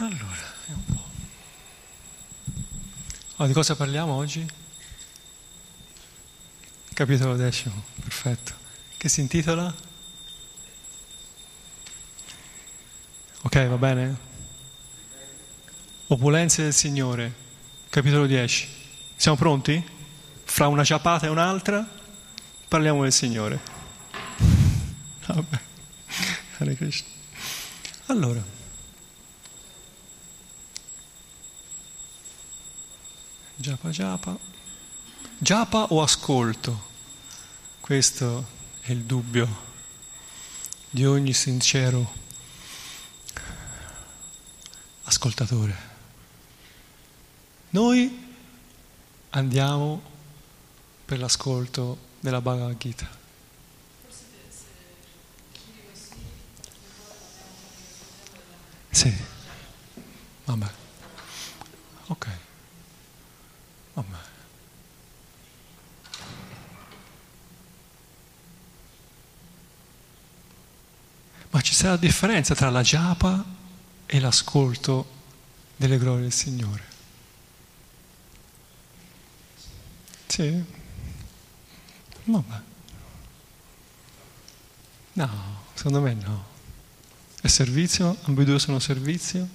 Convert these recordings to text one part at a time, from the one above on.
Allora, un po'. Oh, di cosa parliamo oggi? Capitolo decimo, perfetto. Che si intitola? Ok, va bene? Opulenze del Signore, capitolo 10. Siamo pronti? Fra una ciapata e un'altra parliamo del Signore. Vabbè. Hare Krishna. Allora, Giapa Giapa. Giapa o ascolto? Questo è il dubbio di ogni sincero ascoltatore. Noi andiamo per l'ascolto della Bhagavad Gita. Sì, vabbè, ok, vabbè. Ma ci sarà differenza tra la giapa e l'ascolto delle glorie del Signore. Sì? Vabbè. No, secondo me no. È servizio? Ambedue sono servizio?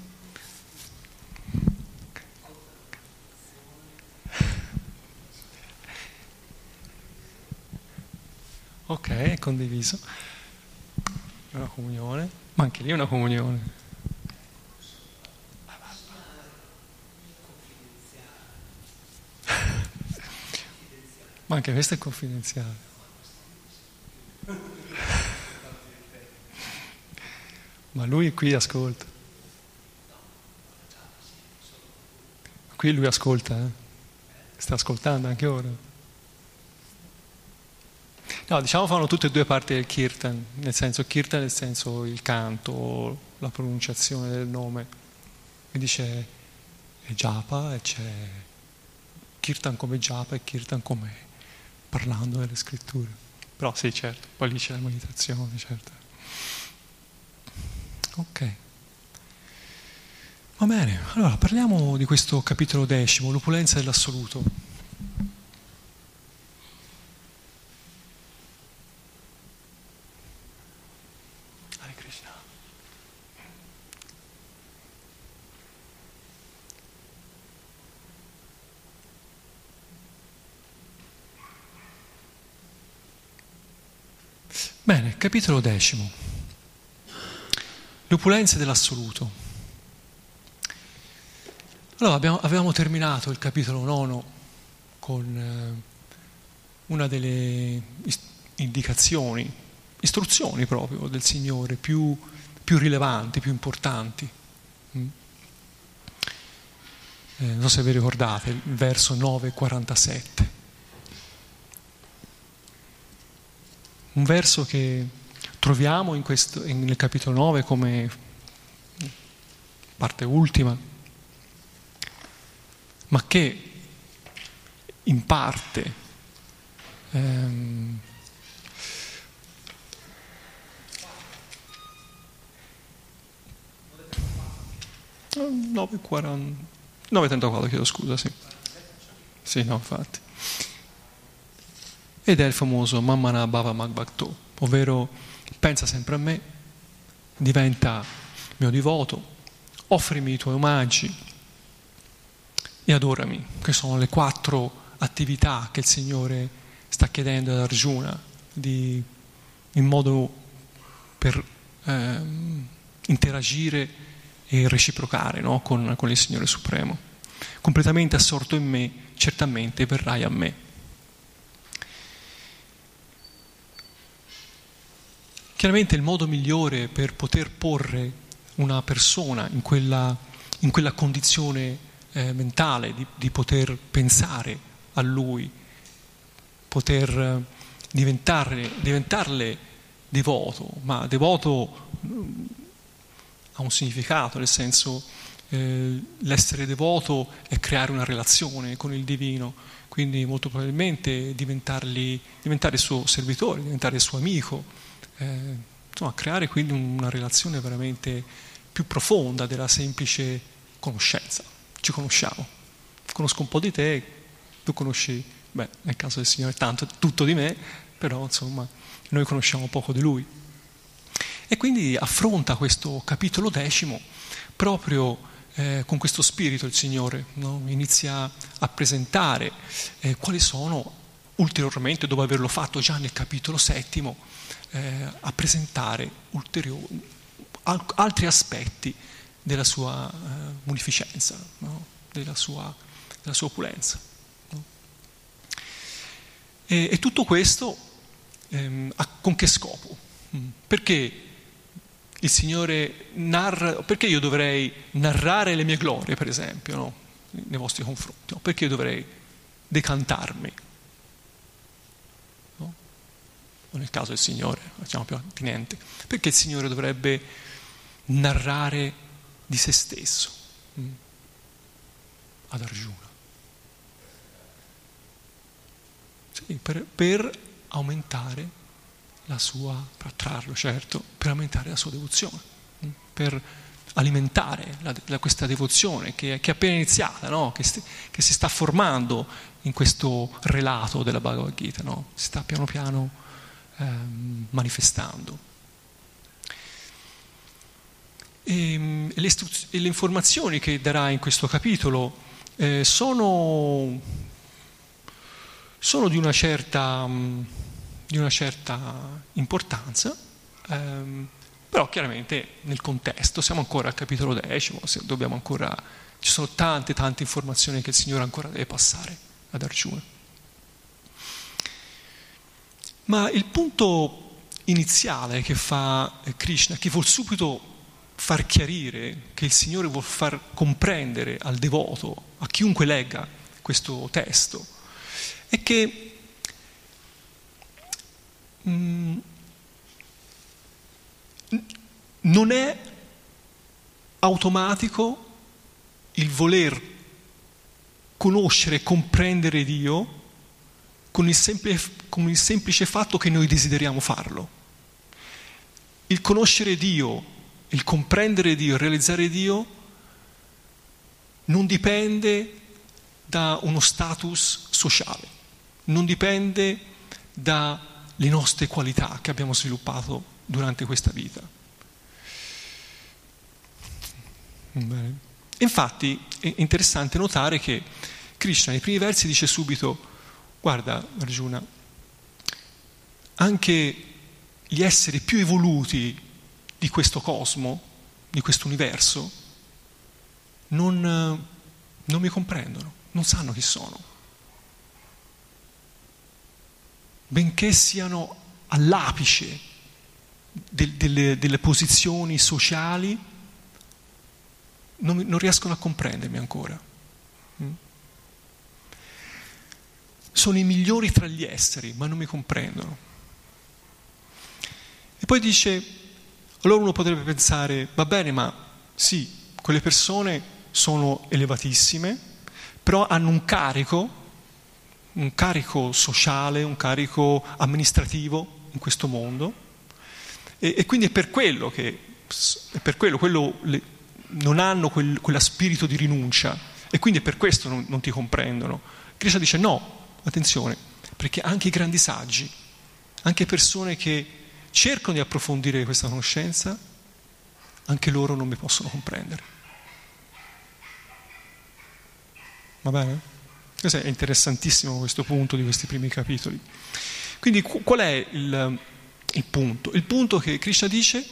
Ok, è condiviso. Una comunione, ma anche lì una comunione. Ma anche questo è confidenziale. Ma lui qui ascolta. Qui lui ascolta, eh? sta ascoltando anche ora. No, diciamo fanno tutte e due parti del kirtan, nel senso kirtan nel senso il canto, la pronunciazione del nome. Quindi c'è japa e c'è kirtan come japa e kirtan come parlando delle scritture. Però sì, certo, poi lì c'è la meditazione, certo. Ok. Va bene, allora parliamo di questo capitolo decimo, l'opulenza dell'assoluto. Hare Krishna. Bene, capitolo decimo. L'opulenza dell'assoluto. Allora, abbiamo, avevamo terminato il capitolo nono con eh, una delle indicazioni, istruzioni proprio del Signore più, più rilevanti, più importanti. Mm. Eh, non so se vi ricordate, il verso 9,47. Un verso che troviamo questo, nel capitolo 9 come parte ultima, ma che in parte ehm, ...9.40... 9.34 chiedo scusa, sì. Sì, no, infatti. Ed è il famoso Mammana Bhava Magbhakto, ovvero pensa sempre a me, diventa mio divoto, offrimi i tuoi omaggi e adorami, che sono le quattro attività che il Signore sta chiedendo ad Arjuna di, in modo per eh, interagire e reciprocare no? con, con il Signore Supremo. Completamente assorto in me, certamente verrai a me. Chiaramente il modo migliore per poter porre una persona in quella, in quella condizione eh, mentale di, di, poter pensare a lui, poter eh, diventarle devoto, ma devoto ha un significato, nel senso eh, l'essere devoto è creare una relazione con il divino, quindi molto probabilmente diventare il suo servitore, diventare suo amico, eh, insomma, creare quindi una relazione veramente più profonda della semplice conoscenza. Ci conosciamo. Conosco un po' di te, tu conosci, beh, nel caso del Signore tanto, tutto di me, però insomma noi conosciamo poco di Lui. E quindi affronta questo capitolo decimo proprio eh, con questo spirito il Signore, no? inizia a presentare eh, quali sono ulteriormente, dopo averlo fatto già nel capitolo settimo, eh, a presentare ulteriori, altri aspetti della sua eh, munificenza, no? della, sua, della, sua, opulenza. No? E, e, tutto questo ehm, con che scopo? Mm. Perché il Signore narra, perché io dovrei narrare le mie glorie, per esempio, no? nei vostri confronti? Perché io dovrei decantarmi? O nel caso del Signore, facciamo più attinente, perché il Signore dovrebbe narrare di se stesso mm, ad Arjuna? Sì, per, per aumentare la sua, per attrarlo certo, per aumentare la sua devozione, mm, per alimentare la, la, questa devozione che, che, è appena iniziata, no? che, st- che, si sta formando in questo relato della Bhagavad Gita, no? si sta piano piano ehm, manifestando. E, ehm, le, istru- le, informazioni che darà in questo capitolo eh, sono, sono, di una certa, di una certa importanza, ehm, però chiaramente nel contesto, siamo ancora al capitolo decimo, ancora, ci sono tante tante informazioni che il Signore ancora deve passare ad Arjuna. Ma il punto iniziale che fa Krishna, che vuol subito far chiarire, che il Signore vuol far comprendere al devoto, a chiunque legga questo testo, è che mm, non è automatico il voler conoscere e comprendere Dio con il, semplice, con il semplice fatto che noi desideriamo farlo. Il conoscere Dio, il comprendere Dio, il realizzare Dio non dipende da uno status sociale, non dipende dalle nostre qualità che abbiamo sviluppato durante questa vita. Bene. Infatti è interessante notare che Krishna nei primi versi dice subito Guarda, Arjuna, anche gli esseri più evoluti di questo cosmo, di questo universo, non, non mi comprendono, non sanno chi sono. Benché siano all'apice del, delle, delle, posizioni sociali, non, non riescono a comprendermi ancora. Sono i migliori tra gli esseri, ma non mi comprendono. E poi dice, allora uno potrebbe pensare, va bene, ma sì, quelle persone sono elevatissime, però hanno un carico, un carico sociale, un carico amministrativo in questo mondo, e, e quindi è per quello che, per quello, quello le, non hanno quel, quella spirito di rinuncia, e quindi è per questo non, non ti comprendono. Krishna dice no, attenzione, perché anche i grandi saggi, anche persone che cercano di approfondire questa conoscenza, anche loro non mi possono comprendere. Va bene? Questo è interessantissimo questo punto di questi primi capitoli. Quindi qual è il, il punto? Il punto che Krishna dice,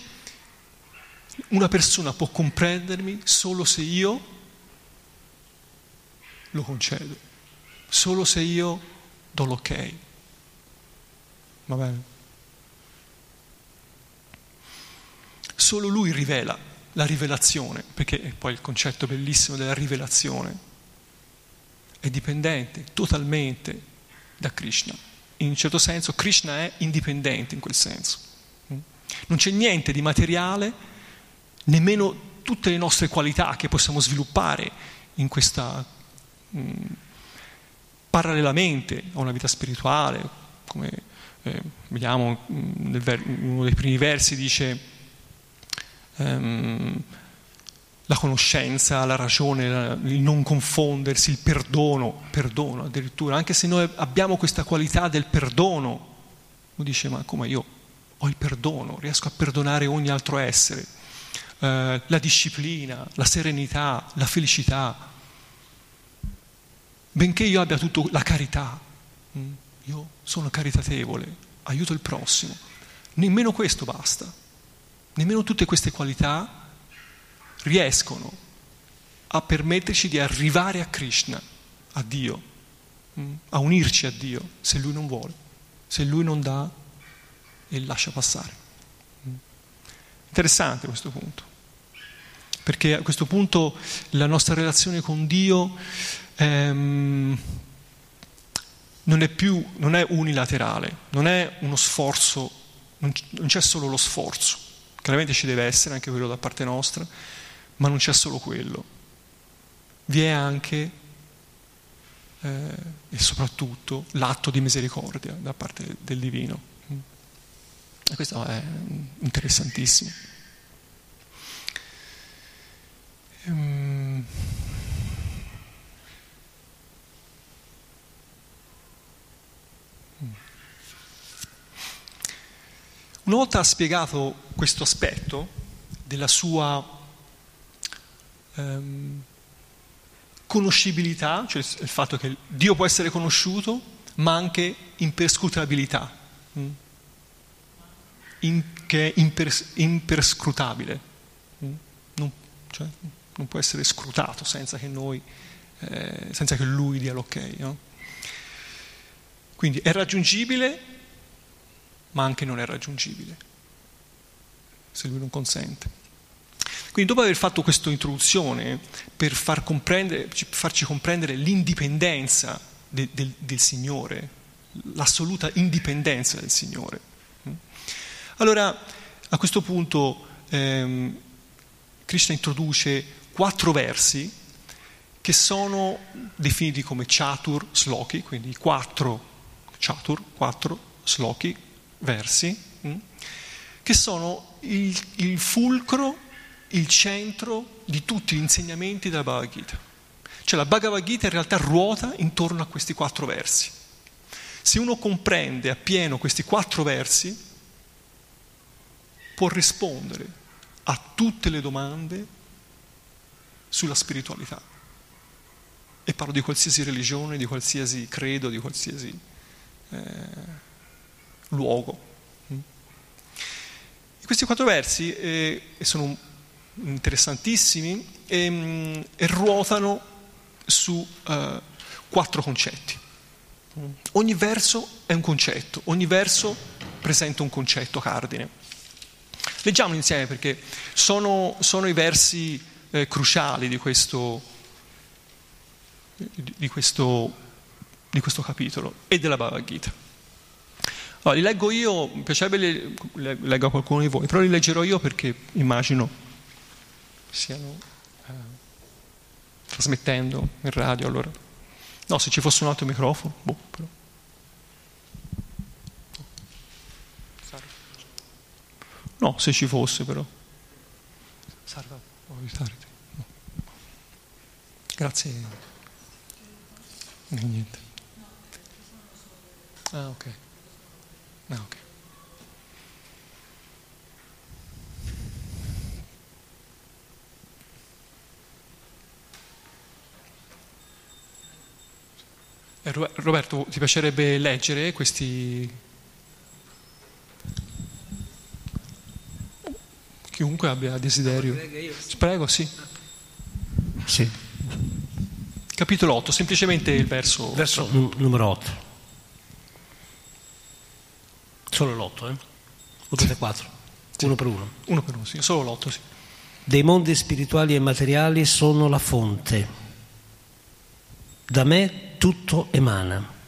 una persona può comprendermi solo se io lo concedo solo se io do l'ok. Va bene? Solo lui rivela la rivelazione, perché è poi il concetto bellissimo della rivelazione è dipendente totalmente da Krishna. In un certo senso Krishna è indipendente in quel senso. Non c'è niente di materiale, nemmeno tutte le nostre qualità che possiamo sviluppare in questa parallelamente a una vita spirituale, come eh, vediamo mm, in uno dei primi versi dice ehm, la conoscenza, la ragione, il non confondersi, il perdono, perdono addirittura, anche se noi abbiamo questa qualità del perdono, uno dice ma come io ho il perdono, riesco a perdonare ogni altro essere, eh, la disciplina, la serenità, la felicità, benché io abbia tutta la carità, mm, io sono caritatevole, aiuto il prossimo, nemmeno questo basta, nemmeno tutte queste qualità riescono a permetterci di arrivare a Krishna, a Dio, mm, a unirci a Dio, se Lui non vuole, se Lui non dà e lascia passare. Mm. Interessante questo punto, perché a questo punto la nostra relazione con Dio ehm, non è più, non è unilaterale, non è uno sforzo, non c'è solo lo sforzo, chiaramente ci deve essere anche quello da parte nostra, ma non c'è solo quello, vi è anche eh, e soprattutto l'atto di misericordia da parte del divino. E questo è interessantissimo. Ehm... Una volta ha spiegato questo aspetto della sua ehm, conoscibilità, cioè il fatto che Dio può essere conosciuto, ma anche imperscrutabilità, mm? in, che è impers, imperscrutabile, mm? non, cioè, non, può essere scrutato senza che noi, eh, senza che lui dia l'ok. No? Quindi è raggiungibile, ma anche non è raggiungibile, se lui non consente. Quindi dopo aver fatto questa introduzione per far comprendere, farci comprendere l'indipendenza de, del, del Signore, l'assoluta indipendenza del Signore, mm, allora a questo punto ehm, Krishna introduce quattro versi che sono definiti come chatur sloki, quindi quattro chatur, quattro sloki, versi, mm, che sono il, il fulcro il centro di tutti gli insegnamenti della Bhagavad Gita. Cioè la Bhagavad Gita in realtà ruota intorno a questi quattro versi. Se uno comprende appieno questi quattro versi, può rispondere a tutte le domande sulla spiritualità. E parlo di qualsiasi religione, di qualsiasi credo, di qualsiasi eh, luogo. Mm. questi quattro versi eh, sono interessantissimi e, mm, e ruotano su uh, quattro concetti. Ogni verso è un concetto, ogni verso presenta un concetto cardine. Leggiamolo insieme perché sono, sono i versi eh, cruciali di questo, di, questo, di questo, capitolo e della Bhagavad Gita. Allora, li leggo io, piacerebbe li leggo a qualcuno di voi, però li leggerò io perché immagino stiano eh, trasmettendo in radio allora. No, se ci fosse un altro microfono, boh, però. No, se ci fosse però. Salva, può aiutarti? No. Grazie. Niente. Ah, ok. Ah, ok. Eh, Roberto, ti piacerebbe leggere questi... Chiunque abbia desiderio. Prego, sì. Sì. Capitolo 8, semplicemente il verso... Verso numero 8. Solo l'8, eh? O tutte e quattro? Sì. Uno per uno. Uno per uno, sì, solo l'8, sì. Dei mondi spirituali e materiali sono la fonte. Da me tutto emana.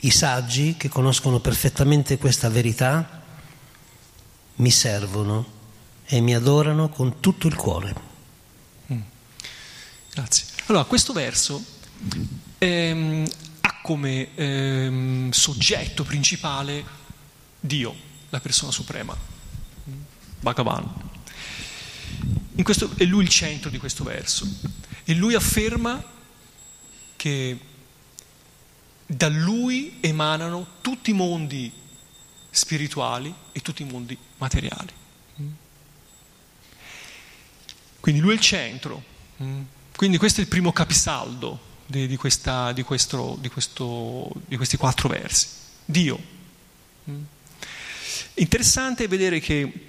I saggi che conoscono perfettamente questa verità mi servono e mi adorano con tutto il cuore. Mm. Grazie. Allora, questo verso ehm, come ehm, soggetto principale Dio, la persona suprema, Bhagavan. questo, è lui il centro di questo verso. E lui afferma che da lui emanano tutti i mondi spirituali e tutti i mondi materiali. Quindi lui è il centro. Quindi questo è il primo capisaldo di, di, questa, di, questo, questo, di questi quattro versi. Dio. Interessante vedere che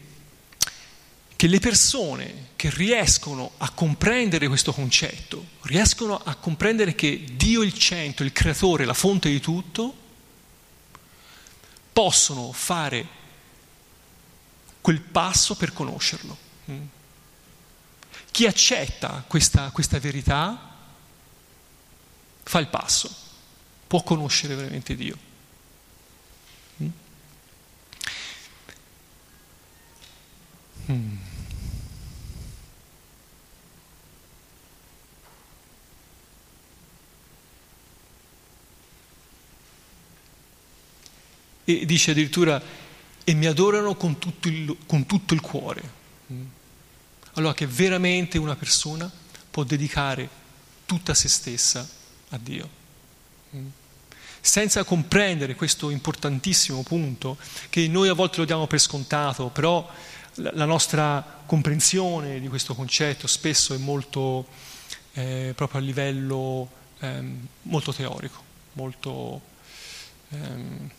che le persone che riescono a comprendere questo concetto, riescono a comprendere che Dio è il centro, il creatore, la fonte di tutto, possono fare quel passo per conoscerlo. Chi accetta questa, questa verità fa il passo, può conoscere veramente Dio. Mm. e dice addirittura e mi adorano con tutto il, con tutto il cuore. Allora che veramente una persona può dedicare tutta se stessa a Dio. Senza comprendere questo importantissimo punto, che noi a volte lo diamo per scontato, però la nostra comprensione di questo concetto spesso è molto eh, proprio a livello eh, molto teorico, molto... Ehm,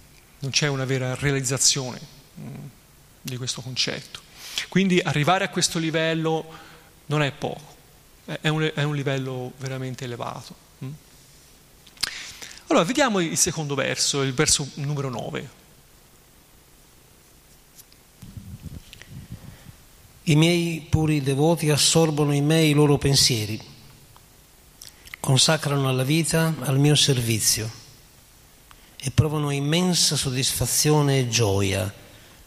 non c'è una vera realizzazione mh, mm, di questo concetto. Quindi arrivare a questo livello non è poco, è un, è un livello veramente elevato. Allora, vediamo il secondo verso, il verso numero 9. I miei puri devoti assorbono in me i loro pensieri, consacrano la vita al mio servizio e provano immensa soddisfazione e gioia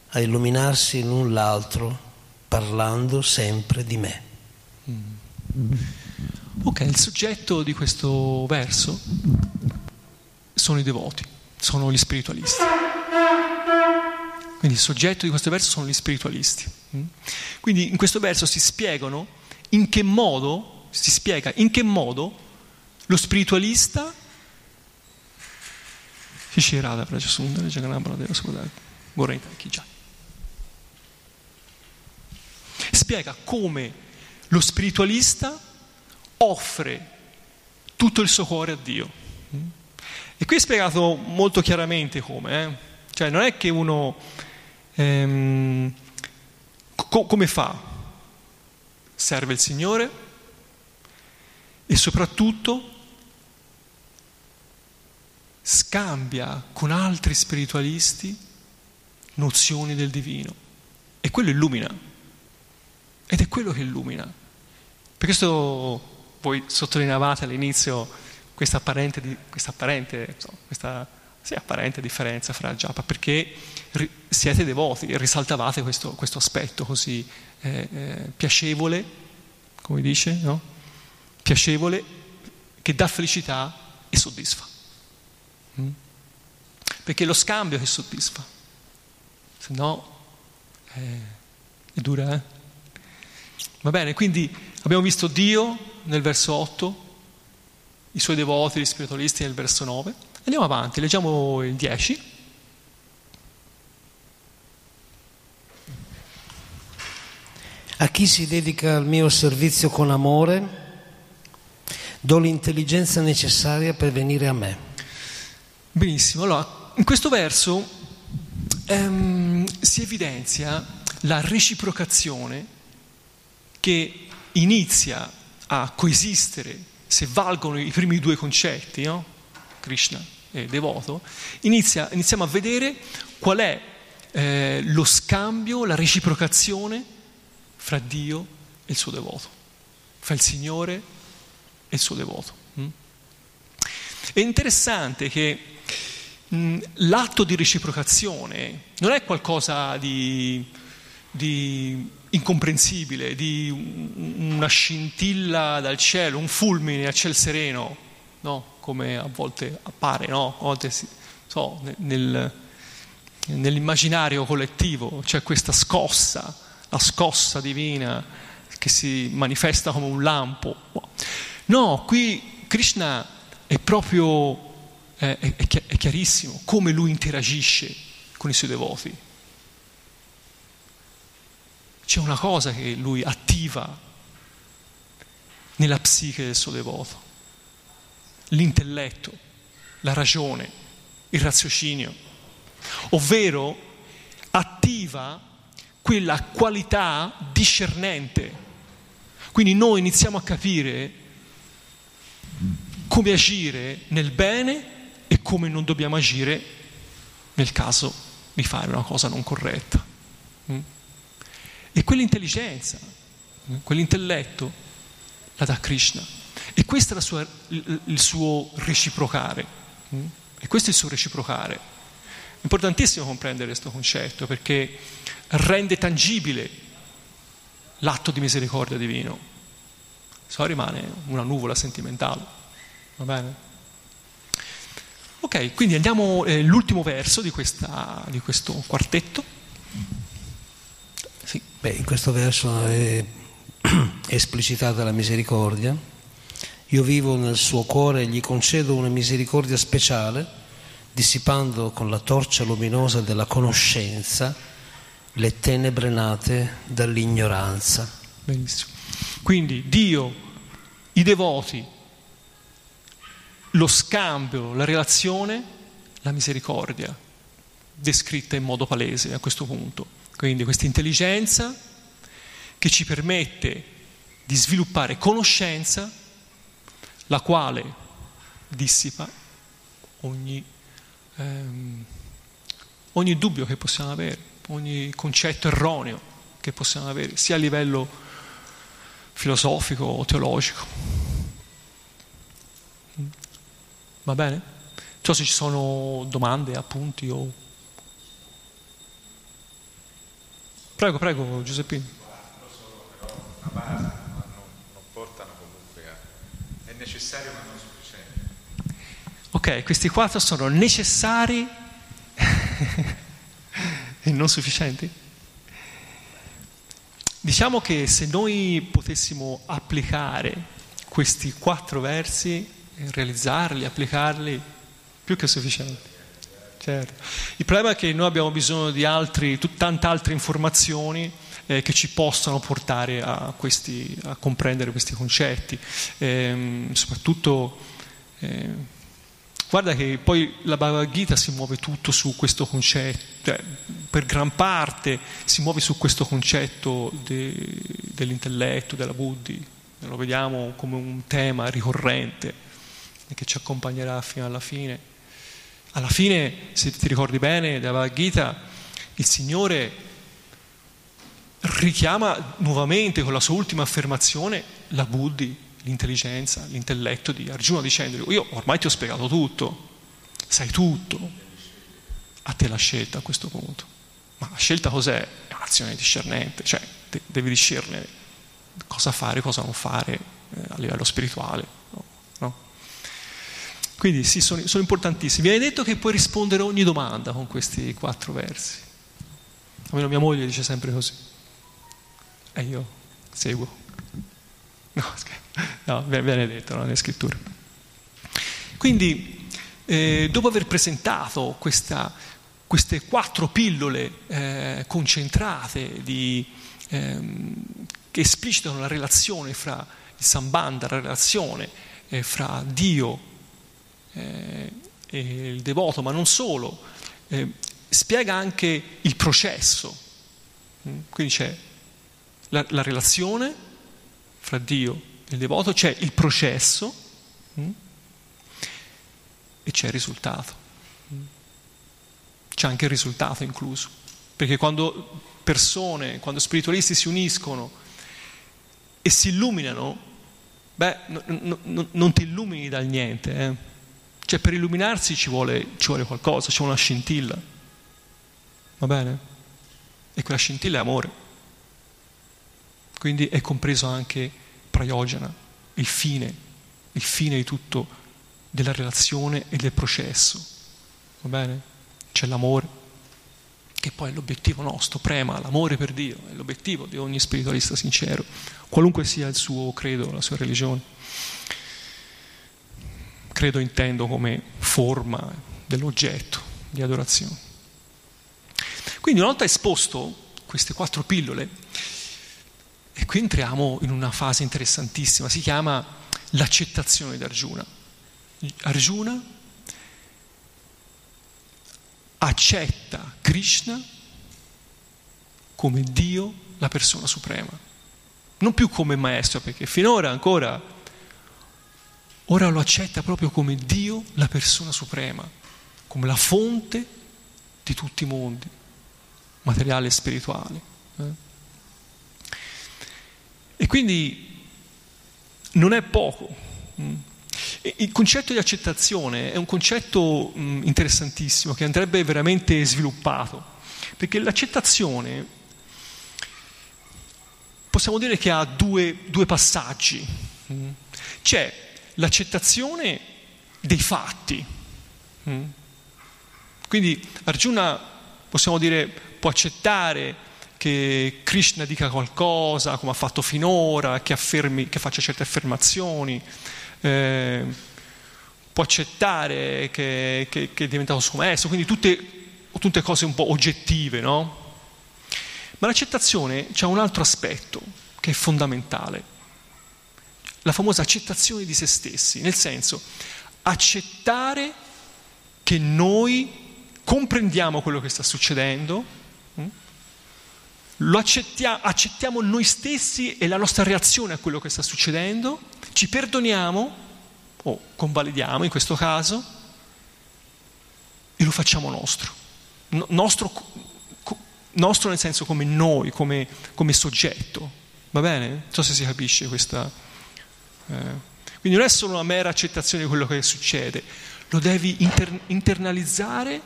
a illuminarsi l'un l'altro parlando sempre di me. Mm. Ok, il soggetto di questo verso sono i devoti, sono gli spiritualisti. Quindi il soggetto di questo verso sono gli spiritualisti. Mm. Quindi in questo verso si spiegano in che modo, si spiega in che modo lo spiritualista Hishirada Prajasundara Jagannabaladeva Sudhara Goraita Kijai. Spiega come lo spiritualista offre tutto il suo cuore a Dio. E qui è spiegato molto chiaramente come. Eh? Cioè non è che uno... Ehm, co- come fa? Serve il Signore e soprattutto scambia con altri spiritualisti nozioni del divino e quello illumina ed è quello che illumina per questo voi sottolineavate all'inizio questa apparente, questa, apparente, questa sì, apparente differenza fra Japa perché siete devoti risaltavate questo, questo aspetto così eh, eh, piacevole come dice no? piacevole che dà felicità e soddisfa Mm? Perché è lo scambio che soddisfa, se no eh, è dura. Eh? Va bene, quindi abbiamo visto Dio nel verso 8, i suoi devoti, gli spiritualisti nel verso 9. Andiamo avanti, leggiamo il 10. A chi si dedica al mio servizio con amore, do l'intelligenza necessaria per venire a me. Benissimo, allora in questo verso ehm, si evidenzia la reciprocazione che inizia a coesistere se valgono i primi due concetti, no? Krishna e devoto, inizia, iniziamo a vedere qual è eh, lo scambio, la reciprocazione fra Dio e il suo devoto, fra il Signore e il suo devoto. Mm? È interessante che Mm, l'atto di reciprocazione non è qualcosa di, di incomprensibile, di una scintilla dal cielo, un fulmine a ciel sereno, no? come a volte appare, no? a volte si, so, nel, nell'immaginario collettivo c'è questa scossa, la scossa divina che si manifesta come un lampo. No, qui Krishna è proprio, è, è, chiarissimo come lui interagisce con i suoi devoti. C'è una cosa che lui attiva nella psiche del suo devoto, l'intelletto, la ragione, il raziocinio, ovvero attiva quella qualità discernente. Quindi noi iniziamo a capire come agire nel bene e come non dobbiamo agire nel caso di fare una cosa non corretta. E quell'intelligenza, mm, quell'intelletto la dà Krishna. E questo è sua, il, suo reciprocare. Mm? E questo è il suo reciprocare. Importantissimo comprendere questo concetto perché rende tangibile l'atto di misericordia divino. Se no rimane una nuvola sentimentale. Va bene? Ok, quindi andiamo all'ultimo eh, verso di, questa, di, questo quartetto. Sì. Beh, in questo verso è esplicitata la misericordia. Io vivo nel suo cuore e gli concedo una misericordia speciale, dissipando con la torcia luminosa della conoscenza le tenebre nate dall'ignoranza. Benissimo. Quindi Dio, i devoti, lo scambio, la relazione, la misericordia, descritta in modo palese a questo punto. Quindi questa intelligenza che ci permette di sviluppare conoscenza, la quale dissipa ogni, ehm, ogni dubbio che possiamo avere, ogni concetto erroneo che possiamo avere, sia a livello filosofico o teologico. Va bene? Non so se ci sono domande, appunti o... Prego, prego Giuseppino una base, ma non, non portano comunque a... è necessario ma non sufficiente. Ok, questi quattro sono necessari e non sufficienti? Diciamo che se noi potessimo applicare questi quattro versi, realizzarli, applicarli, più che sufficienti. Certo. Il problema è che noi abbiamo bisogno di altri, tante altre informazioni eh, che ci possano portare a, questi, a comprendere questi concetti. Eh, soprattutto, eh, guarda che poi la Bhagavad Gita si muove tutto su questo concetto, cioè, per gran parte si muove su questo concetto de, dell'intelletto, della buddhi, lo vediamo come un tema ricorrente che ci accompagnerà fino alla fine. Alla fine, se ti ricordi bene, della Gita, il Signore richiama nuovamente con la sua ultima affermazione la buddhi, l'intelligenza, l'intelletto di Arjuna dicendogli io ormai ti ho spiegato tutto, sai tutto, a te la scelta a questo punto. Ma la scelta cos'è? È un'azione discernente, cioè devi discernere cosa fare, cosa non fare eh, a livello spirituale. No? No? Quindi sì, sono, sono importantissimi. Viene detto che puoi rispondere a ogni domanda con questi quattro versi. Almeno mia moglie dice sempre così e io seguo. No, no viene detto no, nelle scritture. Quindi, eh, dopo aver presentato questa, queste quattro pillole eh, concentrate di, ehm, che esplicitano la relazione fra il Sambandha, la relazione eh, fra Dio eh, il devoto, ma non solo, eh, spiega anche il processo. Mm, quindi c'è la, la relazione fra Dio e il devoto, c'è il processo mh? Mm, e c'è il risultato. Mm. C'è anche il risultato incluso. Perché quando persone, quando spiritualisti si uniscono e si illuminano, beh, no, no, no, non ti illumini dal niente. Eh? Cioè per illuminarsi ci vuole, ci vuole qualcosa, c'è una scintilla. Va bene? E quella scintilla è amore. Quindi è compreso anche Prayojana, il fine, il fine di tutto, della relazione e del processo. Va bene? C'è l'amore, che poi è l'obiettivo nostro, prema l'amore per Dio, è l'obiettivo di ogni spiritualista sincero, qualunque sia il suo credo, la sua religione. Credo intendo come forma dell'oggetto di adorazione. Quindi una volta esposto queste quattro pillole, e qui entriamo in una fase interessantissima, si chiama l'accettazione di Arjuna. Arjuna accetta Krishna come Dio, la persona suprema, non più come maestro, perché finora ancora, ora lo accetta proprio come Dio, la persona suprema, come la fonte di tutti i mondi, materiale e spirituale. Eh? E quindi non è poco. Mm. Il concetto di accettazione è un concetto mm, interessantissimo che andrebbe veramente sviluppato, perché l'accettazione possiamo dire che ha due, due passaggi. Mm. C'è l'accettazione dei fatti. Quindi Arjuna, possiamo dire, può accettare che Krishna dica qualcosa come ha fatto finora, che, affermi, che faccia certe affermazioni, eh, può accettare che, che, che, è diventato suo maestro, quindi tutte, tutte cose un po' oggettive, no? Ma l'accettazione ha un altro aspetto che è fondamentale, la famosa accettazione di se stessi, nel senso accettare che noi comprendiamo quello che sta succedendo, lo accettiamo, accettiamo noi stessi e la nostra reazione a quello che sta succedendo, ci perdoniamo o convalidiamo in questo caso e lo facciamo nostro. No, nostro, nostro, nel senso come noi, come, come, soggetto. Va bene? Non so se si capisce questa. Eh. Quindi non è solo una mera accettazione di quello che succede, lo devi inter, internalizzare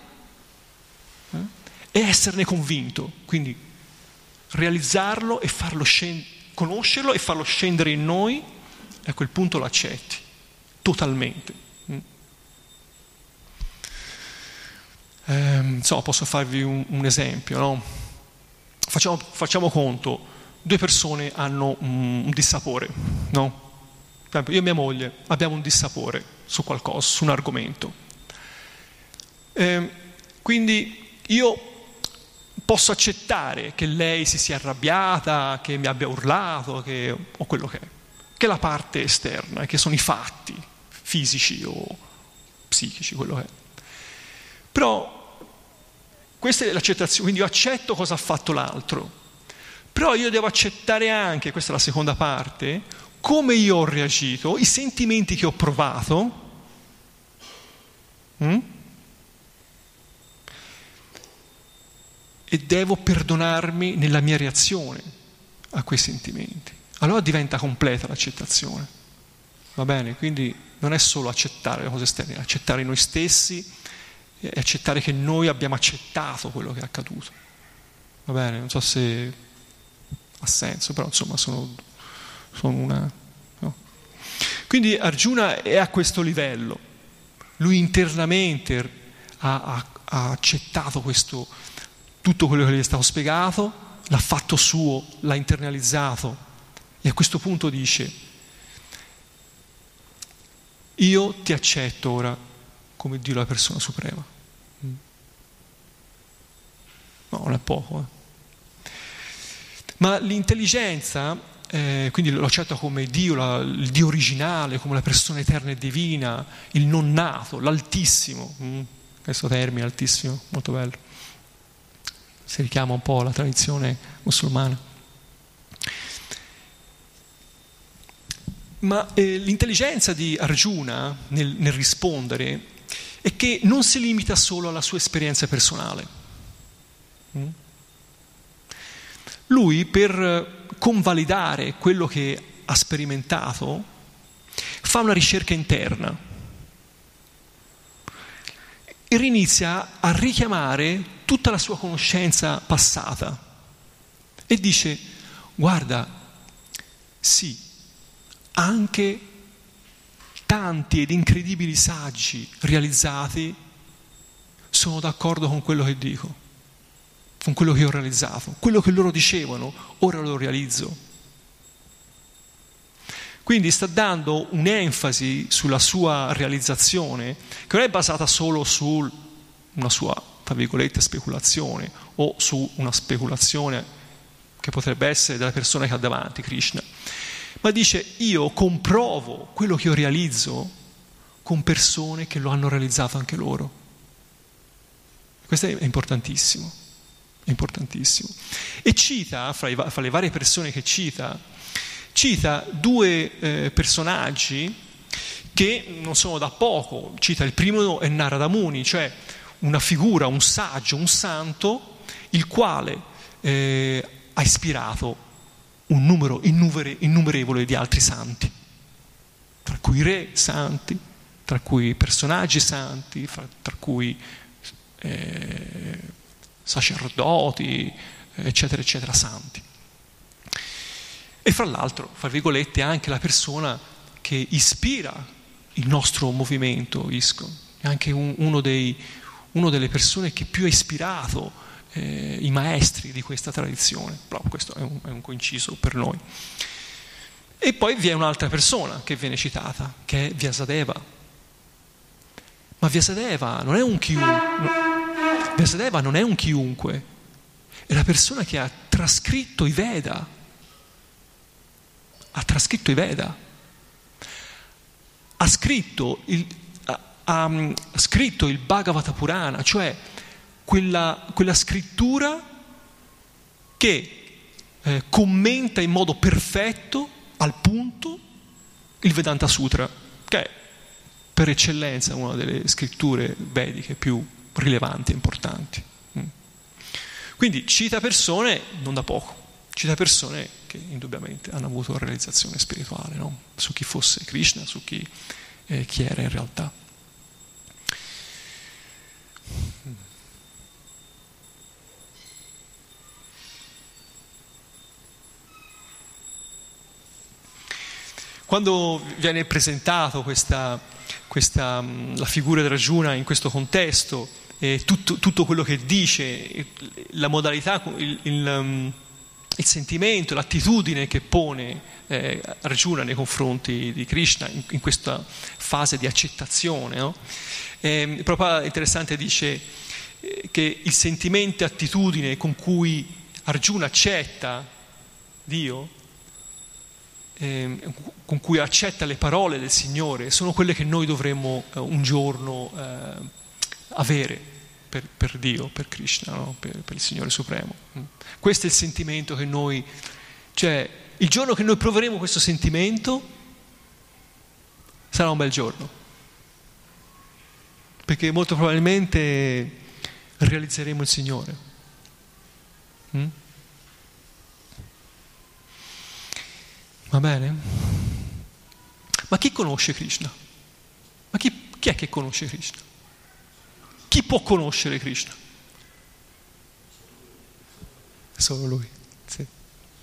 eh, e esserne convinto. Quindi realizzarlo e farlo scendere, conoscerlo e farlo scendere in noi, e a quel punto lo accetti, totalmente. Mm. Eh, so, posso farvi un, un esempio, no? facciamo, facciamo, conto, due persone hanno un, un dissapore, no? Io e mia moglie abbiamo un dissapore su qualcosa, su un argomento. Eh, quindi io posso accettare che lei si sia arrabbiata, che mi abbia urlato, che, o quello che è, che è la parte esterna, che sono i fatti fisici o psichici, quello che è. Però questa è l'accettazione, quindi io accetto cosa ha fatto l'altro, però io devo accettare anche, questa è la seconda parte, come io ho reagito, i sentimenti che ho provato. Mm? e devo perdonarmi nella mia reazione a quei sentimenti. Allora diventa completa l'accettazione. Va bene? Quindi non è solo accettare le cose esterne, è accettare noi stessi e accettare che noi abbiamo accettato quello che è accaduto. Va bene? Non so se ha senso, però insomma sono, sono una... No? Quindi Arjuna è a questo livello. Lui internamente ha, ha, ha accettato questo, tutto quello che gli è stato spiegato, l'ha fatto suo, l'ha internalizzato e a questo punto dice, io ti accetto ora come Dio la persona suprema. Mm. No, non è poco. Eh. Ma l'intelligenza, eh, quindi lo accetta come Dio, la, il Dio originale, come la persona eterna e divina, il non nato, l'altissimo. Mm. Questo termine, altissimo, molto bello si richiama un po' alla tradizione musulmana. Ma eh, l'intelligenza di Arjuna nel, nel rispondere è che non si limita solo alla sua esperienza personale. Mm? Lui, per convalidare quello che ha sperimentato, fa una ricerca interna e inizia a richiamare tutta la sua conoscenza passata e dice, guarda, sì, anche tanti ed incredibili saggi realizzati sono d'accordo con quello che dico. Con quello che ho realizzato, quello che loro dicevano, ora lo realizzo. Quindi sta dando un'enfasi sulla sua realizzazione che non è basata solo su una sua, tra virgolette, speculazione o su una speculazione che potrebbe essere della persona che ha davanti, Krishna, ma dice io comprovo quello che io realizzo con persone che lo hanno realizzato anche loro. Questo è importantissimo, importantissimo. E cita, fra, i, fra le varie persone che cita, cita due eh, personaggi che non sono da poco, cita il primo è Narada Muni, cioè una figura, un saggio, un santo, il quale eh, ha ispirato un numero innumerevole di altri santi, tra cui re santi, tra cui personaggi santi, tra cui eh, sacerdoti, eccetera, eccetera, santi. E fra l'altro, fra virgolette, anche la persona che ispira il nostro movimento ISCO, è anche un, uno, dei, uno delle persone che più ha ispirato eh, i maestri di questa tradizione, però questo è un, è un coinciso per noi. E poi vi è un'altra persona che viene citata, che è Vyasadeva. Ma Vyasadeva non è un chiunque, Vyasadeva non è un chiunque, è la persona che ha trascritto i Veda, ha trascritto i Veda, ha scritto il, ha, ha scritto il Bhagavata Purana, cioè quella, quella scrittura che eh, commenta in modo perfetto, al punto, il Vedanta Sutra, che è per eccellenza una delle scritture vediche più rilevanti e importanti. Mm. Quindi cita persone non da poco, cita persone che indubbiamente hanno avuto realizzazione spirituale, no? su chi fosse Krishna, su chi, eh, chi era in realtà. Quando viene questa, mm, la figura della Rajuna in questo contesto, eh, tutto, tutto, quello che dice, la modalità, il, il, mm, il sentimento, l'attitudine che pone eh, Arjuna nei confronti di Krishna in, in questa fase di accettazione. No? Eh, proprio interessante dice eh, che il sentimento e attitudine con cui Arjuna accetta Dio eh, con cui accetta le parole del Signore sono quelle che noi dovremmo eh, un giorno eh, avere per, per, Dio, per Krishna, no? per, per, il Signore Supremo. Mm. Questo è il sentimento che noi, cioè il giorno che noi proveremo questo sentimento sarà un bel giorno, perché molto probabilmente realizzeremo il Signore. Mm? Va bene? Ma chi conosce Krishna? Ma chi, chi è che conosce Krishna? Chi può conoscere Krishna? Solo lui. Sì.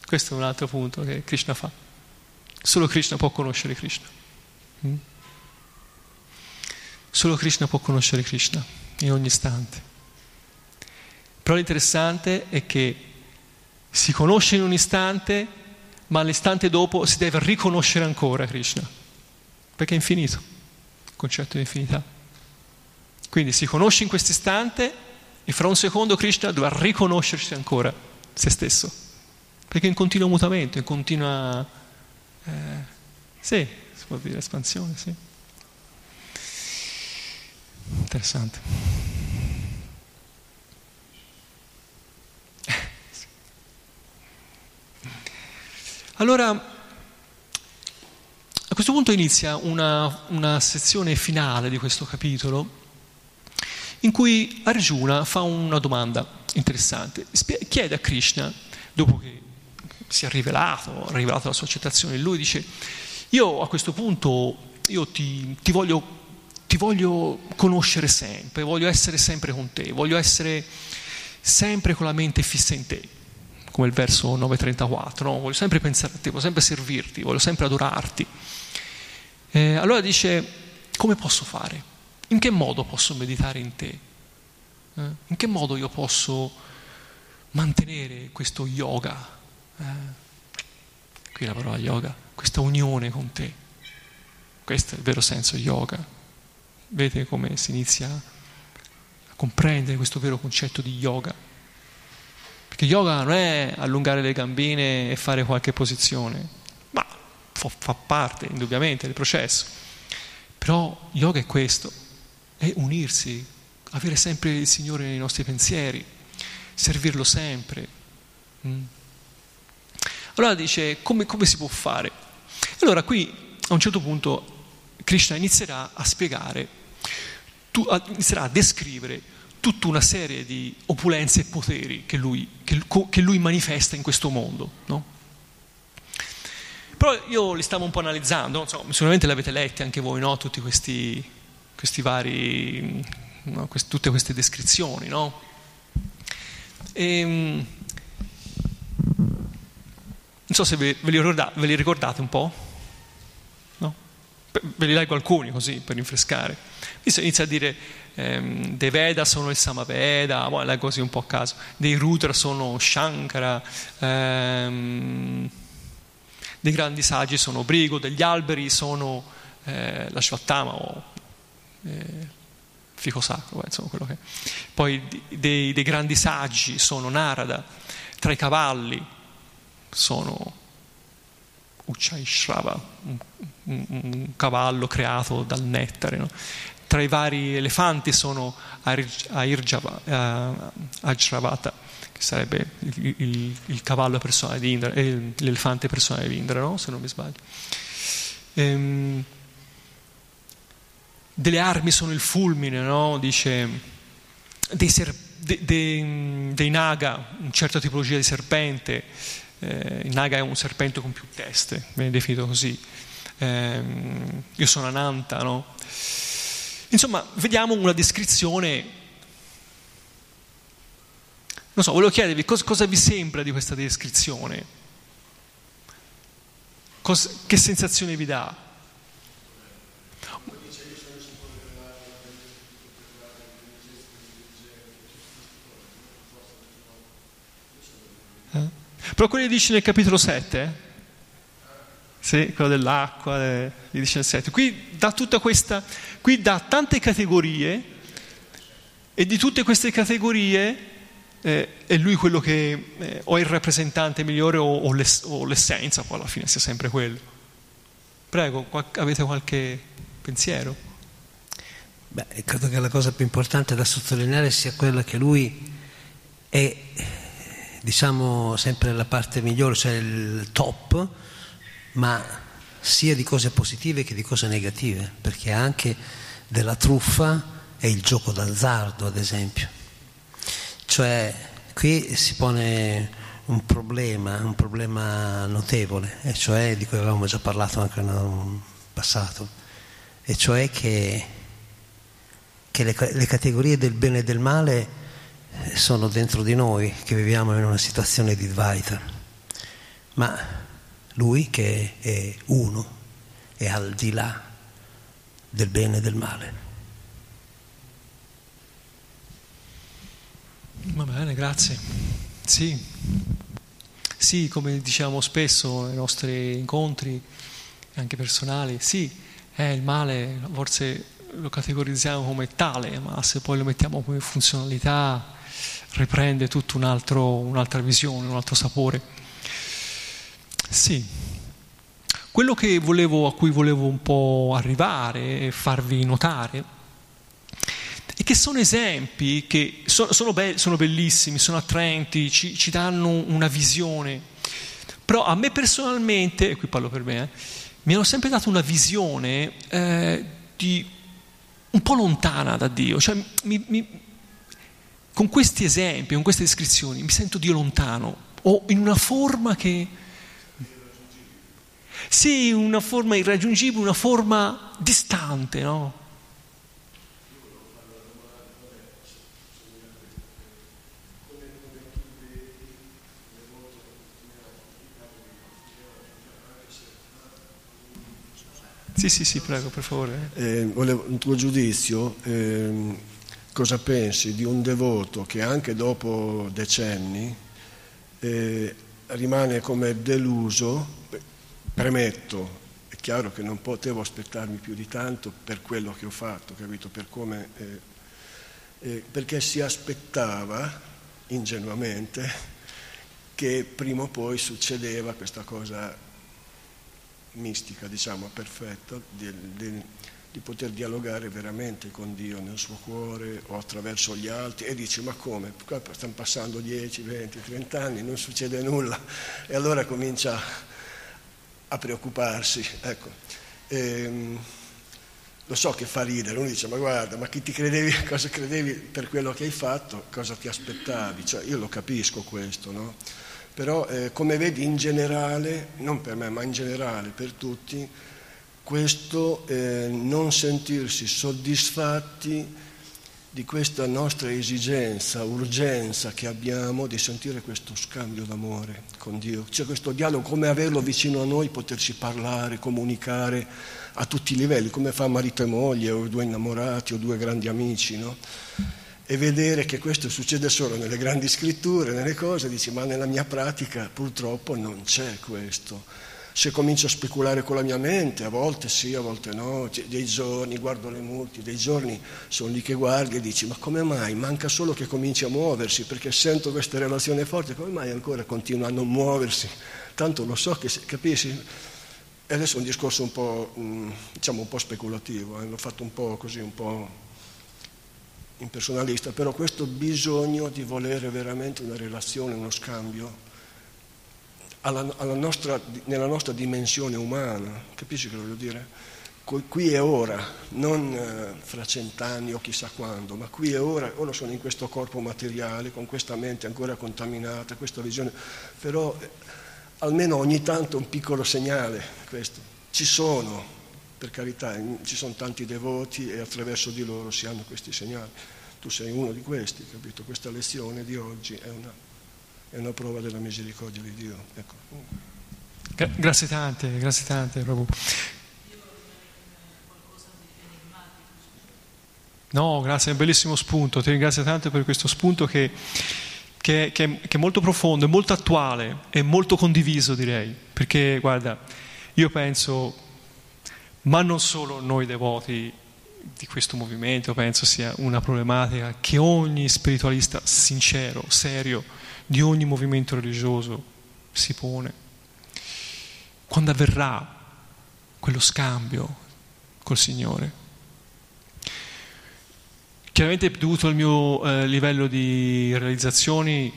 Questo è un altro punto che Krishna fa. Solo Krishna può conoscere Krishna. Mm? Solo Krishna può conoscere Krishna in ogni istante. Però l'interessante è che si conosce in un istante ma all'istante dopo si deve riconoscere ancora Krishna, perché è infinito, il concetto di infinità. Quindi si conosce in questo istante e fra un secondo Krishna dovrà riconoscersi ancora se stesso, perché è in continuo mutamento, in continua, eh, sì, si può dire espansione, sì. Interessante. Allora, a questo punto inizia una, una sezione finale di questo capitolo in cui Arjuna fa una domanda interessante. Chiede a Krishna, dopo che si è rivelato, ha rivelato la sua accettazione, lui dice, io a questo punto io ti, ti, voglio, ti voglio conoscere sempre, voglio essere sempre con te, voglio essere sempre con la mente fissa in te come il verso 9.34, no? voglio sempre pensare a te, voglio sempre servirti, voglio sempre adorarti. Eh, allora dice, come posso fare? In che modo posso meditare in te? Eh? In che modo io posso mantenere questo yoga, eh? qui la parola yoga, questa unione con te. Questo è il vero senso yoga. Vedete come si inizia a comprendere questo vero concetto di yoga. Perché yoga non è allungare le gambine e fare qualche posizione, ma fa parte indubbiamente del processo. Però yoga è questo, è unirsi, avere sempre il Signore nei nostri pensieri, servirlo sempre. Mm. Allora dice come, come si può fare? Allora qui a un certo punto Krishna inizierà a spiegare, tu, inizierà a descrivere tutta una serie di opulenze e poteri che lui, che, che lui manifesta in questo mondo. No? Però io li stavo un po' analizzando, so, sicuramente li avete letti anche voi, no? tutti questi, questi vari, no? Quest, tutte queste descrizioni. No? E, ehm, non so se ve, ve, li ricordate, ve li ricordate un po'? No? Ve li leggo alcuni così per rinfrescare. Inizia a dire ehm, dei Veda sono il Samaveda, boh, leggo così un po' a caso, dei Rudra sono Shankara, ehm, dei grandi saggi sono Brigo, degli alberi sono eh, la Shvattama o eh, fico sacro, eh, insomma quello che. Poi dei, dei, grandi saggi sono Narada, tra i cavalli sono Ucciaishrava, un, un, un, cavallo creato dal nettare, no? tra i vari elefanti sono Ajravata che sarebbe il, il, il cavallo personale di Indra, eh, l'elefante personale di Indra, no? se non mi sbaglio. Ehm, delle armi sono il fulmine, no? dice, dei, ser, de, de, dei, naga, una certa tipologia di serpente, eh, il naga è un serpente con più teste, viene definito così. Eh, io sono Ananta, no? Insomma, vediamo una descrizione non so, volevo chiedervi cosa, cosa vi sembra di questa descrizione? Cos, che sensazione vi dà? Però quello che dice nel capitolo 7, eh? sì, quello dell'acqua, eh, dice nel 7, qui dà tutta questa, qui dà tante categorie e di tutte queste categorie eh, è lui quello che eh, o il rappresentante migliore o, o, l'ess- o, l'essenza, poi alla fine sia sempre quello. Prego, qual- avete qualche pensiero? Beh, credo che la cosa più importante da sottolineare sia quella che lui è, diciamo, sempre la parte migliore, cioè il top, ma sia di cose positive che di cose negative, perché anche della truffa è il gioco d'azzardo, ad esempio. Cioè, qui si pone un problema, un problema notevole, e cioè di cui avevamo già parlato anche nel passato, e cioè che, che le, le categorie del bene e del male sono dentro di noi, che viviamo in una situazione di Dvaita, ma lui che è uno è al di là del bene e del male. Va bene, grazie. Sì, sì, come diciamo spesso nei nostri incontri, anche personali, sì, è il male, forse lo categorizziamo come tale, ma se poi lo mettiamo come funzionalità riprende tutta un un'altra visione, un altro sapore. Sì, quello volevo, a cui volevo un po' arrivare e farvi notare e che sono esempi che sono, sono, be- sono bellissimi, sono attraenti, ci, ci, danno una visione. Però a me personalmente, e qui parlo per me, eh, mi hanno sempre dato una visione eh, di, un po' lontana da Dio. Cioè, mi, mi, con questi esempi, con queste descrizioni, mi sento Dio lontano o in una forma che... Sì, una forma irraggiungibile, una forma distante, no? Sì, sì, sì, prego, per favore. Eh, volevo, un tuo giudizio, eh, cosa pensi di un devoto che anche dopo decenni eh, rimane come deluso, premetto, è chiaro che non potevo aspettarmi più di tanto per quello che ho fatto, capito? Per come, eh, eh, perché si aspettava ingenuamente che prima o poi succedeva questa cosa mistica, diciamo, perfetta, di, di, di, poter dialogare veramente con Dio nel suo cuore o attraverso gli altri e dici ma come? Stanno passando 10, 20, 30 anni, non succede nulla e allora comincia a preoccuparsi. Ecco. Ehm, lo so che fa ridere, uno dice ma guarda, ma chi ti credevi, cosa credevi per quello che hai fatto, cosa ti aspettavi? Cioè, io lo capisco questo, no? Però eh, come vedi in generale, non per me ma in generale per tutti, questo eh, non sentirsi soddisfatti di questa nostra esigenza, urgenza che abbiamo di sentire questo scambio d'amore con Dio. C'è questo dialogo, come averlo vicino a noi, poterci parlare, comunicare a tutti i livelli, come fa marito e moglie, o due innamorati, o due grandi amici, no? e vedere che questo succede solo nelle grandi scritture, nelle cose, dici ma nella mia pratica purtroppo non c'è questo. Se comincio a speculare con la mia mente, a volte sì, a volte no, dei giorni guardo le multi, dei giorni sono lì che guardi e dici ma come mai? Manca solo che cominci a muoversi perché sento questa relazione forte, come mai ancora continua a non muoversi? Tanto lo so che, capisci? E adesso è un discorso un po', diciamo, un po speculativo, eh? l'ho fatto un po' così, un po' impersonalista, però questo bisogno di volere veramente una relazione, uno scambio alla, alla nostra, nella nostra dimensione umana, capisci che voglio dire? Qui e ora, non eh, fra cent'anni o chissà quando, ma qui e ora, ora sono in questo corpo materiale, con questa mente ancora contaminata, questa visione, però eh, almeno ogni tanto un piccolo segnale, questo. Ci sono, per carità, ci sono tanti devoti e attraverso di loro si hanno questi segnali. Tu sei uno di questi, capito? Questa lezione di oggi è una, è una prova della misericordia di Dio. Ecco. Gra- grazie tante, grazie tante, Prabhu. No, grazie, è un bellissimo spunto, ti ringrazio tanto per questo spunto che, che, che, che è molto profondo, è molto attuale, è molto condiviso direi, perché guarda, io penso ma non solo noi devoti di questo movimento, penso sia una problematica che ogni spiritualista sincero, serio, di ogni movimento religioso si pone. Quando avverrà quello scambio col Signore? Chiaramente dovuto al mio eh, livello di realizzazioni,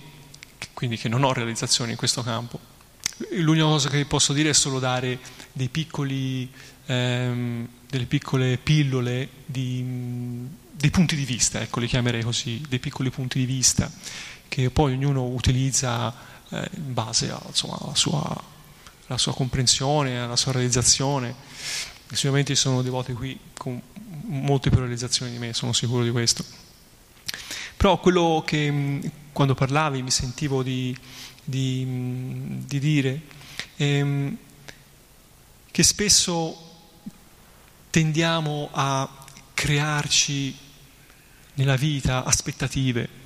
quindi che non ho realizzazioni in questo campo, l'unica cosa che posso dire è solo dare piccoli ehm, delle piccole pillole di, dei punti di vista, ecco, li chiamerei così, dei piccoli punti di vista che poi ognuno utilizza eh, in base a, insomma, alla, sua, alla, sua, comprensione, alla sua realizzazione. Sicuramente ci sono devoti qui con molte più realizzazioni di me, sono sicuro di questo. Però quello che quando parlavi mi sentivo di, di, di dire ehm, che spesso tendiamo a crearci nella vita aspettative.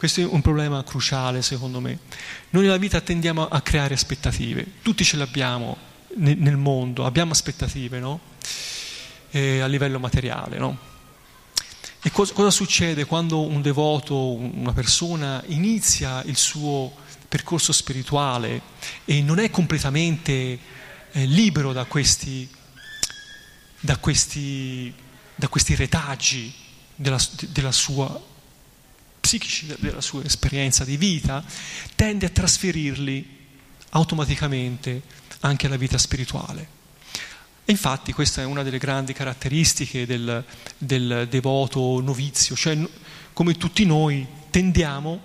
Questo è un problema cruciale secondo me. Noi nella vita tendiamo a creare aspettative, tutti ce le abbiamo nel mondo, abbiamo aspettative no? eh, a livello materiale. No? E cosa, cosa succede quando un devoto, una persona inizia il suo percorso spirituale e non è completamente eh, libero da questi da questi, da questi retaggi della, della sua psichici, della sua esperienza di vita, tende a trasferirli automaticamente anche alla vita spirituale. E infatti questa è una delle grandi caratteristiche del, del devoto novizio, cioè come tutti noi tendiamo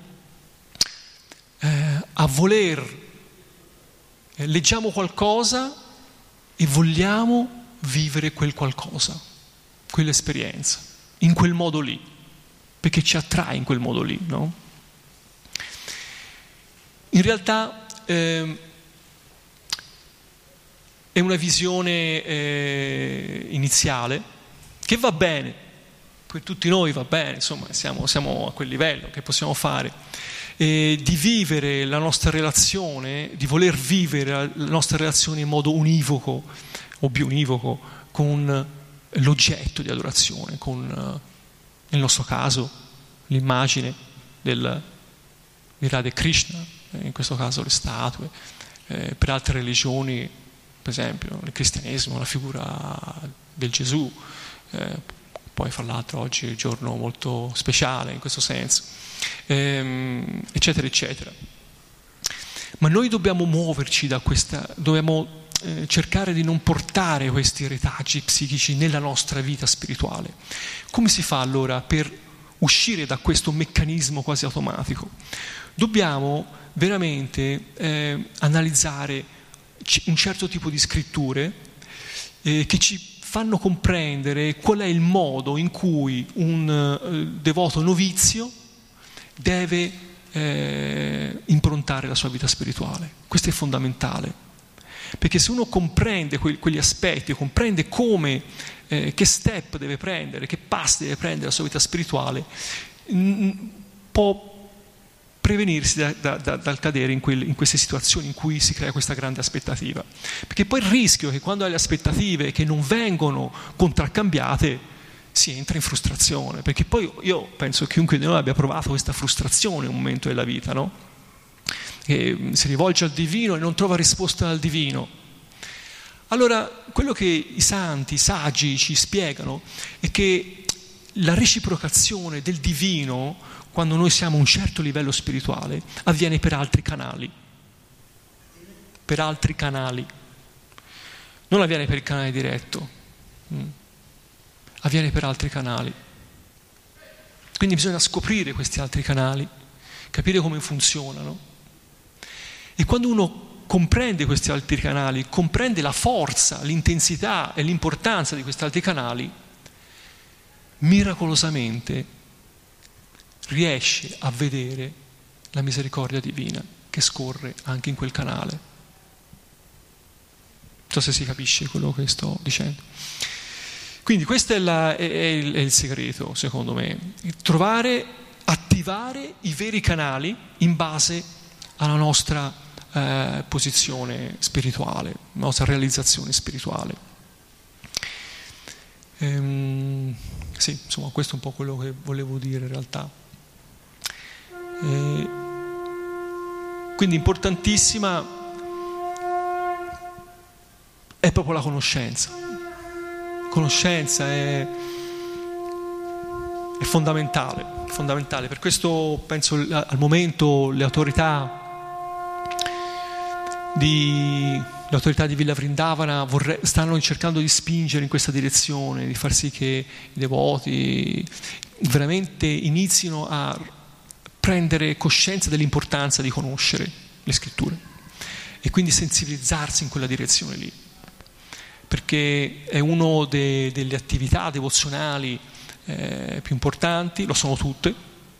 eh, a voler, eh, leggiamo qualcosa e vogliamo vivere quel qualcosa, quell'esperienza, in quel modo lì, perché ci attrae in quel modo lì, no? In realtà eh, è una visione eh, iniziale che va bene, per tutti noi va bene, insomma siamo, siamo a quel livello che possiamo fare, e di vivere la nostra relazione, di voler vivere la nostra relazione in modo univoco o bionivoco con l'oggetto di adorazione, con nel nostro caso l'immagine del, Radha Krishna, in questo caso le statue, eh, per altre religioni, per esempio nel cristianesimo, la figura del Gesù, eh, poi fra l'altro oggi è un giorno molto speciale in questo senso, ehm, eccetera, eccetera. Ma noi dobbiamo muoverci da questa, dobbiamo eh, cercare di non portare questi retaggi psichici nella nostra vita spirituale. Come si fa allora per uscire da questo meccanismo quasi automatico? Dobbiamo veramente eh, analizzare un certo tipo di scritture eh, che ci fanno comprendere qual è il modo in cui un eh, devoto novizio deve eh, improntare la sua vita spirituale. Questo è fondamentale. Perché se uno comprende que- quegli aspetti, comprende come, eh, che step deve prendere, che passi deve prendere la sua vita spirituale, mh, può prevenirsi da, da, da, dal cadere in, quel, in, queste situazioni in cui si crea questa grande aspettativa. Perché poi il rischio è che quando hai le aspettative che non vengono contraccambiate, si entra in frustrazione, perché poi io penso che chiunque di noi abbia provato questa frustrazione in un momento della vita, no? Che si rivolge al divino e non trova risposta dal divino. Allora, quello che i santi, i saggi ci spiegano è che la reciprocazione del divino, quando noi siamo a un certo livello spirituale, avviene per altri canali. Per altri canali. Non avviene per il canale diretto, mm. avviene per altri canali. Quindi bisogna scoprire questi altri canali, capire come funzionano. E quando uno comprende questi altri canali, comprende la forza, l'intensità e l'importanza di questi altri canali, miracolosamente riesce a vedere la misericordia divina che scorre anche in quel canale. Non so se si capisce quello che sto dicendo. Quindi questo è, la, è, è, il, segreto, secondo me, trovare, attivare i veri canali in base alla nostra eh, posizione spirituale, nostra realizzazione spirituale. Ehm, sì, insomma, questo è un po' quello che volevo dire in realtà. Eh, quindi importantissima è proprio la conoscenza. Conoscenza è, è fondamentale, fondamentale. Per questo penso al momento le autorità di, le autorità di Villa Vrindavana vorrei, stanno cercando di spingere in questa direzione, di far sì che i devoti veramente inizino a prendere coscienza dell'importanza di conoscere le scritture e quindi sensibilizzarsi in quella direzione lì, perché è una delle attività devozionali eh, più importanti, lo sono tutte,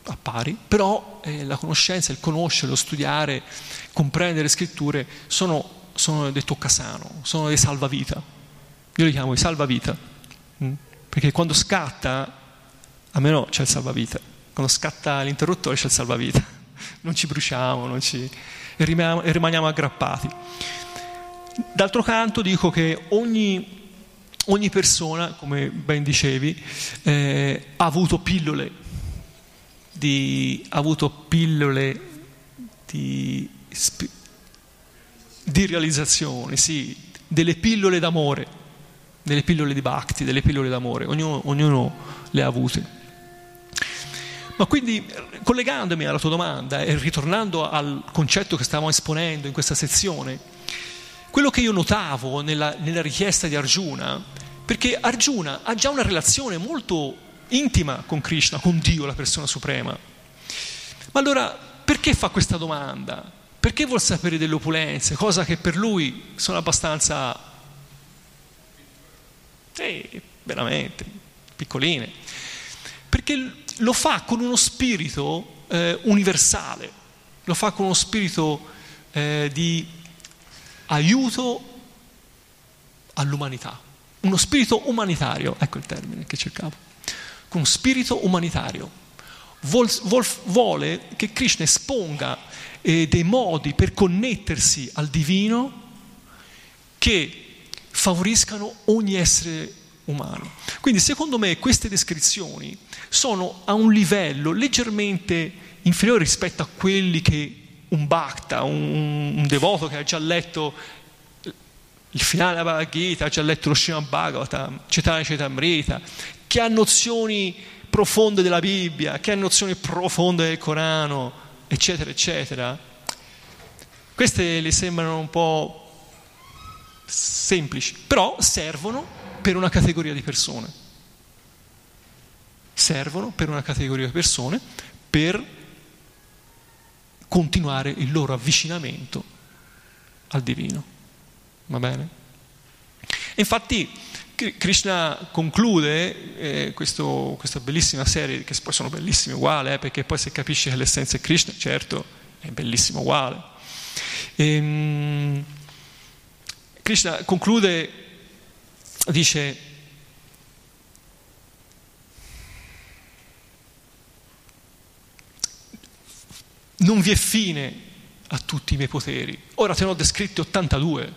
a pari, però eh, la conoscenza, il conoscere, lo studiare, comprendere le scritture sono, sono dei toccasano, sono dei salvavita. Io li chiamo i salvavita? Mm? perché quando scatta, a me no, c'è il salvavita, quando scatta l'interruttore c'è il salvavita, non ci bruciamo non ci... e, rimaniamo, e rimaniamo aggrappati. D'altro canto dico che ogni, ogni persona, come ben dicevi, eh, ha avuto pillole di, ha avuto pillole di, di realizzazione, sì, delle pillole d'amore, delle pillole di bhakti, delle pillole d'amore, ognuno, ognuno le ha avute. Ma quindi, collegandomi alla tua domanda e ritornando al concetto che stavamo esponendo in questa sezione, quello che io notavo nella, nella richiesta di Arjuna, perché Arjuna ha già una relazione molto intima con Krishna, con Dio, la persona suprema. Ma allora perché fa questa domanda? Perché vuol sapere delle opulenze, cosa che per lui sono abbastanza, eh, veramente, piccoline? Perché lo fa con uno spirito eh, universale, lo fa con uno spirito eh, di aiuto all'umanità, uno spirito umanitario, ecco il termine che cercavo con spirito umanitario. vuole che Krishna esponga eh, dei modi per connettersi al divino che favoriscano ogni essere umano. Quindi secondo me queste descrizioni sono a un livello leggermente inferiore rispetto a quelli che un bhakta, un, un devoto che ha già letto il finale della Bhagavad Gita, ha già letto lo Srimad Bhagavatam, Cetane Cetamrita, che ha nozioni profonde della Bibbia, che ha nozioni profonde del Corano, eccetera, eccetera. Queste le sembrano un po' semplici, però servono per una categoria di persone. Servono per una categoria di persone per continuare il loro avvicinamento al divino. Va bene? Infatti Krishna conclude eh, questo, questa bellissima serie, che poi sono bellissime uguali, eh, perché poi se capisce che l'essenza è Krishna, certo, è bellissimo uguale. E, ehm, Krishna conclude, dice, non vi è fine a tutti i miei poteri. Ora te ne ho descritti 82,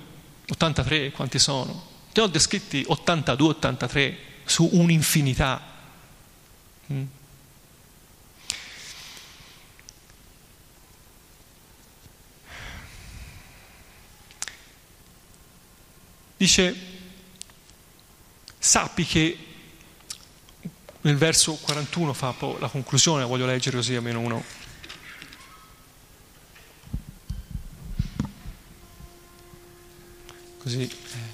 83, quanti sono? Ne ho descritti 82, 83 su un'infinità. Mm. Dice, sappi che nel verso 41 fa la conclusione, voglio leggere così almeno uno. Così, eh,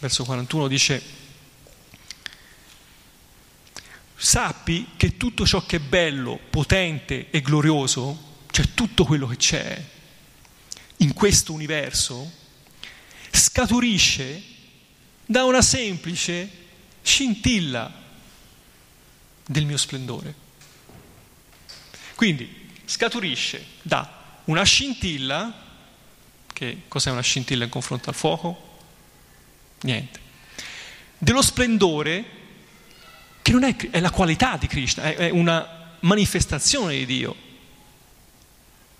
verso 41 dice, sappi che tutto ciò che è bello, potente e glorioso, cioè tutto quello che c'è in questo universo, scaturisce da una semplice scintilla del mio splendore. Quindi scaturisce da una scintilla, che cos'è una scintilla in confronto al fuoco? Niente. Dello splendore che non è, è la qualità di Krishna, è, è una manifestazione di Dio.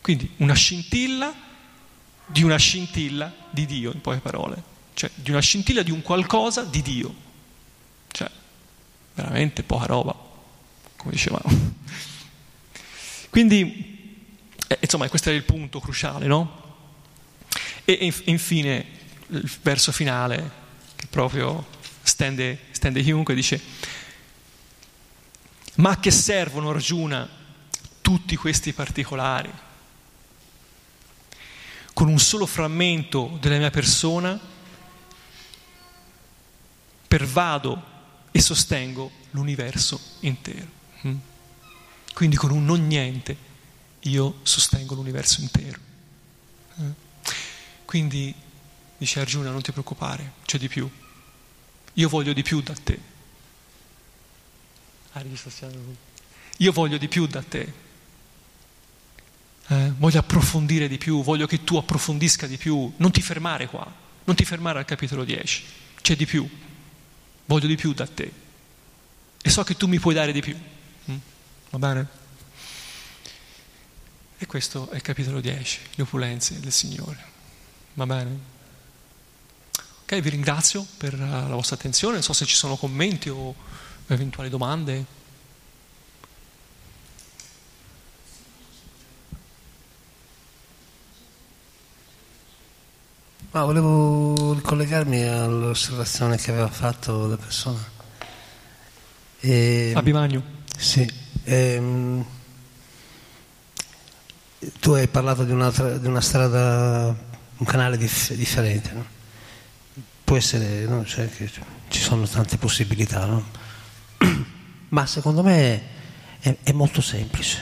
Quindi una scintilla di una scintilla di Dio, in poche parole, cioè di una scintilla di un qualcosa di Dio. Cioè, veramente poca roba, come dicevamo. Quindi, eh, insomma, questo è il punto cruciale, no? E, e infine, il verso finale, che proprio stende, stende chiunque, dice, ma a che servono, Arjuna, tutti questi particolari? con un solo frammento della mia persona, pervado e sostengo l'universo intero. Mm? Quindi con un non niente io sostengo l'universo intero. Eh? Quindi dice Arjuna non ti preoccupare, c'è di più. Io voglio di più da te. Io voglio di più da te eh, voglio approfondire di più, voglio che tu approfondisca di più, non ti fermare qua, non ti fermare al capitolo 10, c'è di più, voglio di più da te e so che tu mi puoi dare di più, mm? va bene? E questo è il capitolo 10, le opulenze del Signore, va bene? Ok, vi ringrazio per la vostra attenzione, non so se ci sono commenti o eventuali domande. Ma volevo ricollegarmi all'osservazione che aveva fatto la persona. E, Abimagno. Sì. E, tu hai parlato di, di, una strada, un canale dif, differente, no? Può essere, no? cioè ci sono tante possibilità, no? Ma secondo me è, è molto semplice.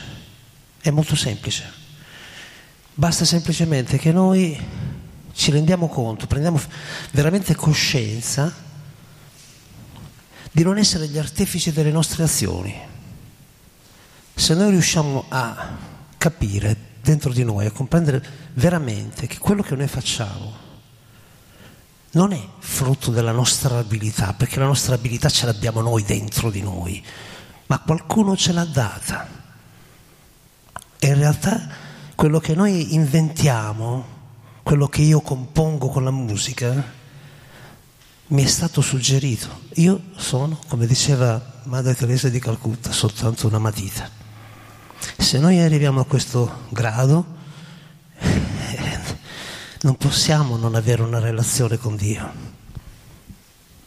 È molto semplice. Basta semplicemente che noi ci rendiamo conto, prendiamo veramente coscienza di non essere gli artefici delle nostre azioni. Se noi riusciamo a capire dentro di noi, a comprendere veramente che quello che noi facciamo non è frutto della nostra abilità, perché la nostra abilità ce l'abbiamo noi dentro di noi. ma qualcuno ce l'ha data. E in realtà quello che noi inventiamo, quello che io compongo con la musica, mi è stato suggerito. Io sono, come diceva Madre Teresa di Calcutta, soltanto una matita. Se noi arriviamo a questo grado, non possiamo non avere una relazione con Dio.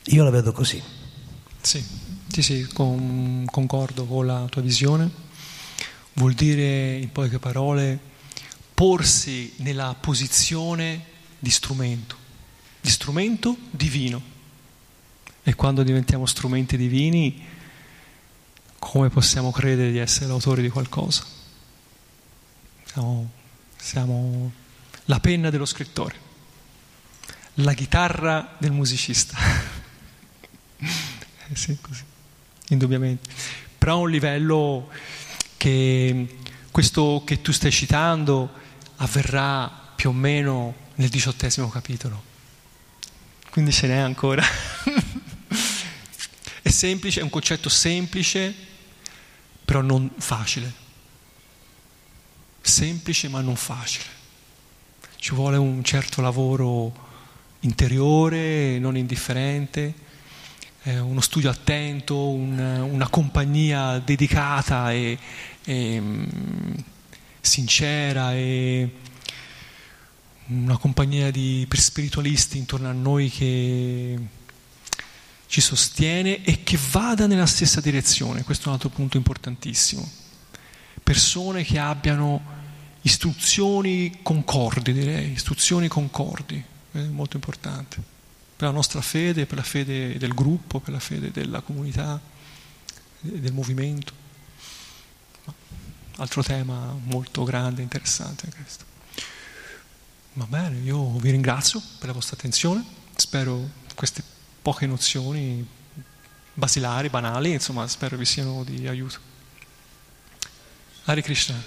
Io la vedo così. Sì, sì, sì con, concordo con la tua visione. Vuol dire, in poche parole, porsi nella posizione di strumento, di strumento divino. E quando diventiamo strumenti divini, come possiamo credere di essere l'autori di qualcosa? Siamo, siamo la penna dello scrittore, la chitarra del musicista. Eh sì, così, indubbiamente. Però a un livello che questo che tu stai citando avverrà più o meno nel diciottesimo capitolo. Quindi ce n'è ancora. è semplice, è un concetto semplice, però non facile. Semplice ma non facile. Ci vuole un certo lavoro interiore, non indifferente, eh, uno studio attento, un, una compagnia dedicata e, e um, sincera e una compagnia di spiritualisti intorno a noi che ci sostiene e che vada nella stessa direzione. Questo è un altro punto importantissimo. Persone che abbiano istruzioni concordi, direi, istruzioni concordi, è molto importante, per la nostra fede, per la fede del gruppo, per la fede della comunità, del movimento. Altro tema molto grande e interessante questo. Va bene, io vi ringrazio per la vostra attenzione, spero queste poche nozioni basilari, banali, insomma, spero vi siano di aiuto. Hare Krishna,